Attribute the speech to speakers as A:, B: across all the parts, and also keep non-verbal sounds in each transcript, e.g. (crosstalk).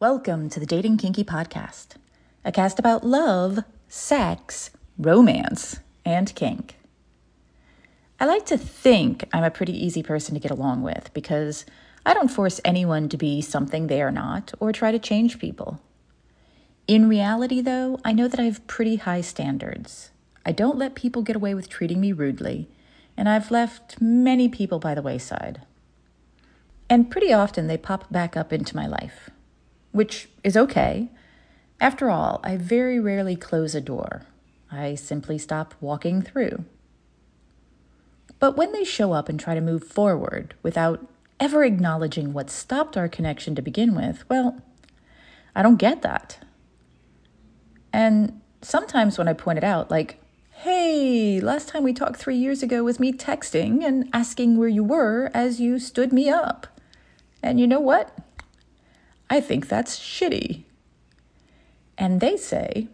A: Welcome to the Dating Kinky Podcast, a cast about love, sex, romance, and kink. I like to think I'm a pretty easy person to get along with because I don't force anyone to be something they are not or try to change people. In reality, though, I know that I have pretty high standards. I don't let people get away with treating me rudely, and I've left many people by the wayside. And pretty often they pop back up into my life, which is okay. After all, I very rarely close a door. I simply stop walking through. But when they show up and try to move forward without ever acknowledging what stopped our connection to begin with, well, I don't get that. And sometimes when I point it out, like, hey, last time we talked three years ago was me texting and asking where you were as you stood me up. And you know what? I think that's shitty. And they say,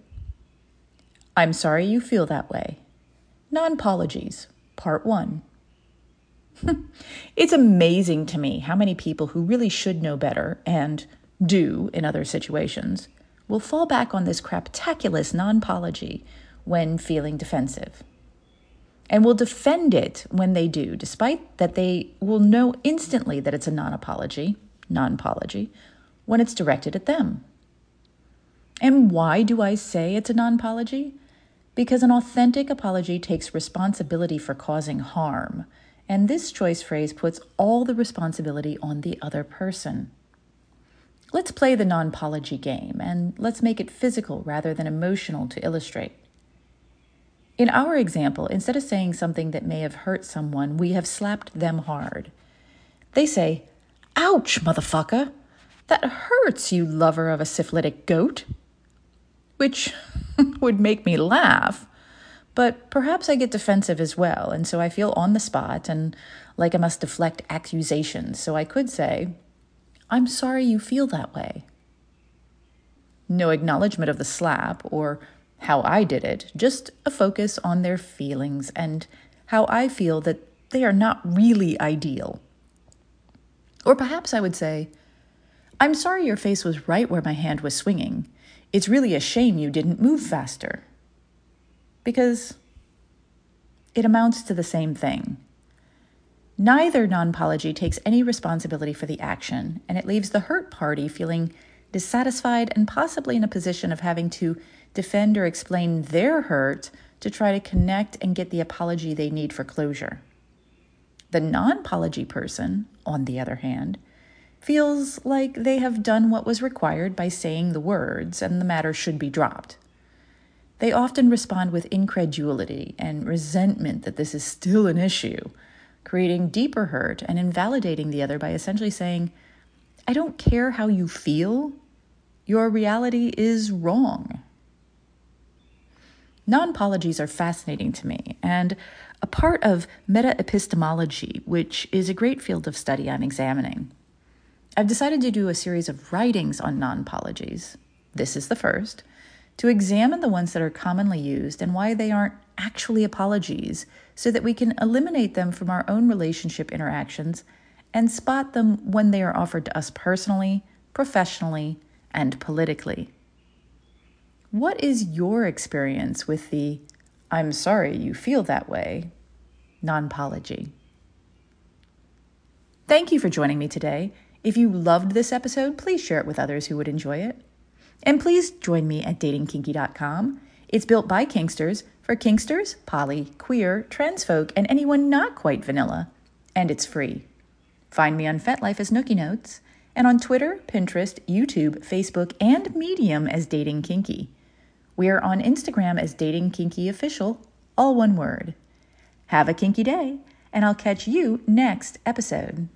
A: I'm sorry you feel that way. Non apologies, part one. (laughs) it's amazing to me how many people who really should know better and do in other situations will fall back on this craptaculous non apology when feeling defensive and will defend it when they do, despite that they will know instantly that it's a non apology, non apology, when it's directed at them. And why do I say it's a non apology? Because an authentic apology takes responsibility for causing harm, and this choice phrase puts all the responsibility on the other person. Let's play the non apology game, and let's make it physical rather than emotional to illustrate. In our example, instead of saying something that may have hurt someone, we have slapped them hard. They say, Ouch, motherfucker! That hurts, you lover of a syphilitic goat. Which (laughs) would make me laugh, but perhaps I get defensive as well, and so I feel on the spot and like I must deflect accusations. So I could say, I'm sorry you feel that way. No acknowledgement of the slap or how I did it, just a focus on their feelings and how I feel that they are not really ideal. Or perhaps I would say, I'm sorry your face was right where my hand was swinging. It's really a shame you didn't move faster. Because it amounts to the same thing. Neither non apology takes any responsibility for the action, and it leaves the hurt party feeling dissatisfied and possibly in a position of having to defend or explain their hurt to try to connect and get the apology they need for closure. The non apology person, on the other hand, feels like they have done what was required by saying the words and the matter should be dropped. They often respond with incredulity and resentment that this is still an issue, creating deeper hurt and invalidating the other by essentially saying, I don't care how you feel, your reality is wrong. Non apologies are fascinating to me and a part of meta epistemology, which is a great field of study I'm examining. I've decided to do a series of writings on non apologies. This is the first, to examine the ones that are commonly used and why they aren't actually apologies, so that we can eliminate them from our own relationship interactions and spot them when they are offered to us personally, professionally, and politically. What is your experience with the I'm sorry you feel that way non apology? Thank you for joining me today. If you loved this episode, please share it with others who would enjoy it. And please join me at datingkinky.com. It's built by Kinksters for Kinksters, poly, queer, trans folk, and anyone not quite vanilla. And it's free. Find me on FetLife as Nookie Notes, and on Twitter, Pinterest, YouTube, Facebook, and Medium as Dating Kinky. We are on Instagram as Dating Kinky Official, all one word. Have a kinky day, and I'll catch you next episode.